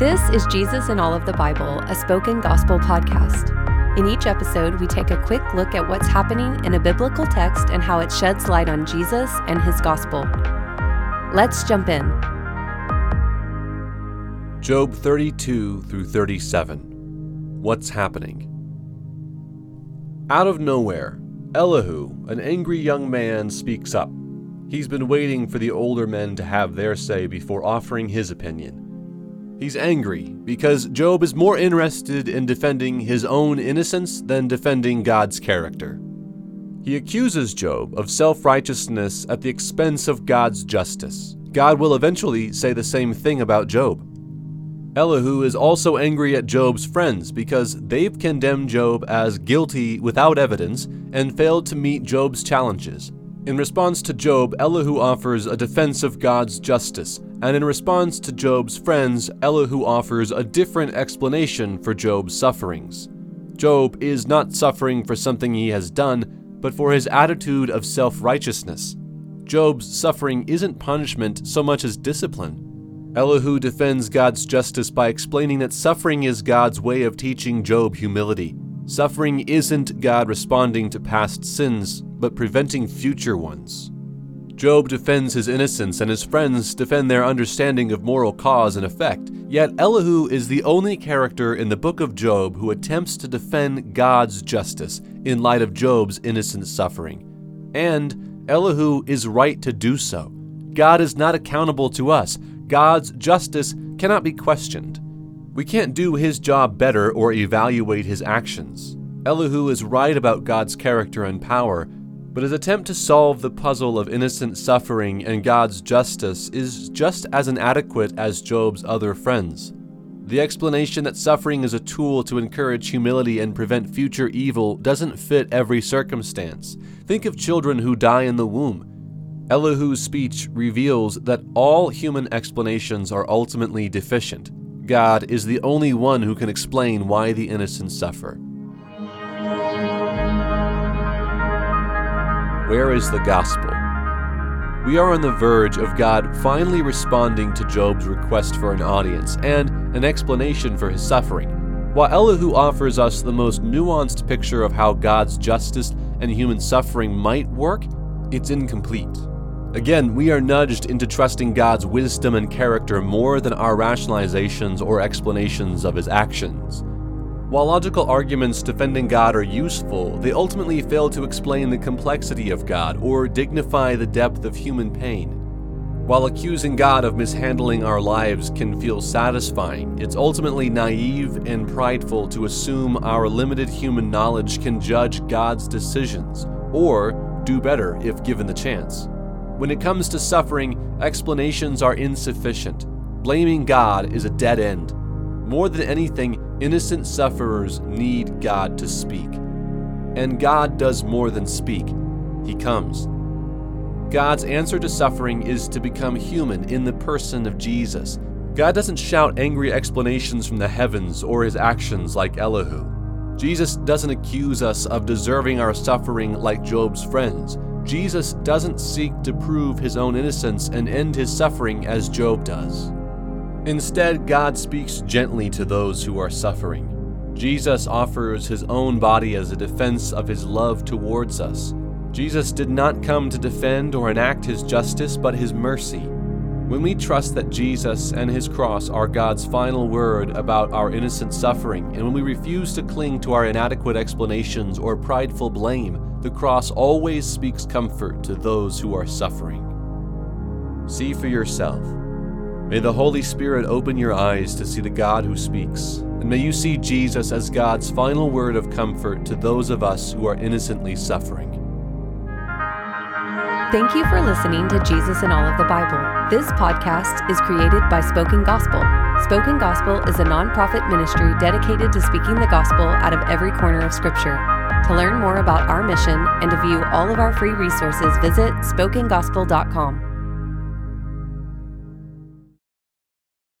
This is Jesus in All of the Bible, a spoken gospel podcast. In each episode, we take a quick look at what's happening in a biblical text and how it sheds light on Jesus and his gospel. Let's jump in. Job 32 through 37. What's happening? Out of nowhere, Elihu, an angry young man, speaks up. He's been waiting for the older men to have their say before offering his opinion. He's angry because Job is more interested in defending his own innocence than defending God's character. He accuses Job of self righteousness at the expense of God's justice. God will eventually say the same thing about Job. Elihu is also angry at Job's friends because they've condemned Job as guilty without evidence and failed to meet Job's challenges. In response to Job, Elihu offers a defense of God's justice, and in response to Job's friends, Elihu offers a different explanation for Job's sufferings. Job is not suffering for something he has done, but for his attitude of self righteousness. Job's suffering isn't punishment so much as discipline. Elihu defends God's justice by explaining that suffering is God's way of teaching Job humility. Suffering isn't God responding to past sins, but preventing future ones. Job defends his innocence, and his friends defend their understanding of moral cause and effect. Yet Elihu is the only character in the book of Job who attempts to defend God's justice in light of Job's innocent suffering. And Elihu is right to do so. God is not accountable to us. God's justice cannot be questioned. We can't do his job better or evaluate his actions. Elihu is right about God's character and power, but his attempt to solve the puzzle of innocent suffering and God's justice is just as inadequate as Job's other friends. The explanation that suffering is a tool to encourage humility and prevent future evil doesn't fit every circumstance. Think of children who die in the womb. Elihu's speech reveals that all human explanations are ultimately deficient. God is the only one who can explain why the innocent suffer. Where is the gospel? We are on the verge of God finally responding to Job's request for an audience and an explanation for his suffering. While Elihu offers us the most nuanced picture of how God's justice and human suffering might work, it's incomplete. Again, we are nudged into trusting God's wisdom and character more than our rationalizations or explanations of his actions. While logical arguments defending God are useful, they ultimately fail to explain the complexity of God or dignify the depth of human pain. While accusing God of mishandling our lives can feel satisfying, it's ultimately naive and prideful to assume our limited human knowledge can judge God's decisions, or do better if given the chance. When it comes to suffering, explanations are insufficient. Blaming God is a dead end. More than anything, innocent sufferers need God to speak. And God does more than speak, He comes. God's answer to suffering is to become human in the person of Jesus. God doesn't shout angry explanations from the heavens or his actions like Elihu. Jesus doesn't accuse us of deserving our suffering like Job's friends. Jesus doesn't seek to prove his own innocence and end his suffering as Job does. Instead, God speaks gently to those who are suffering. Jesus offers his own body as a defense of his love towards us. Jesus did not come to defend or enact his justice, but his mercy. When we trust that Jesus and his cross are God's final word about our innocent suffering, and when we refuse to cling to our inadequate explanations or prideful blame, the cross always speaks comfort to those who are suffering. See for yourself. May the Holy Spirit open your eyes to see the God who speaks, and may you see Jesus as God's final word of comfort to those of us who are innocently suffering. Thank you for listening to Jesus in All of the Bible. This podcast is created by Spoken Gospel. Spoken Gospel is a nonprofit ministry dedicated to speaking the gospel out of every corner of Scripture. To learn more about our mission and to view all of our free resources, visit spokengospel.com.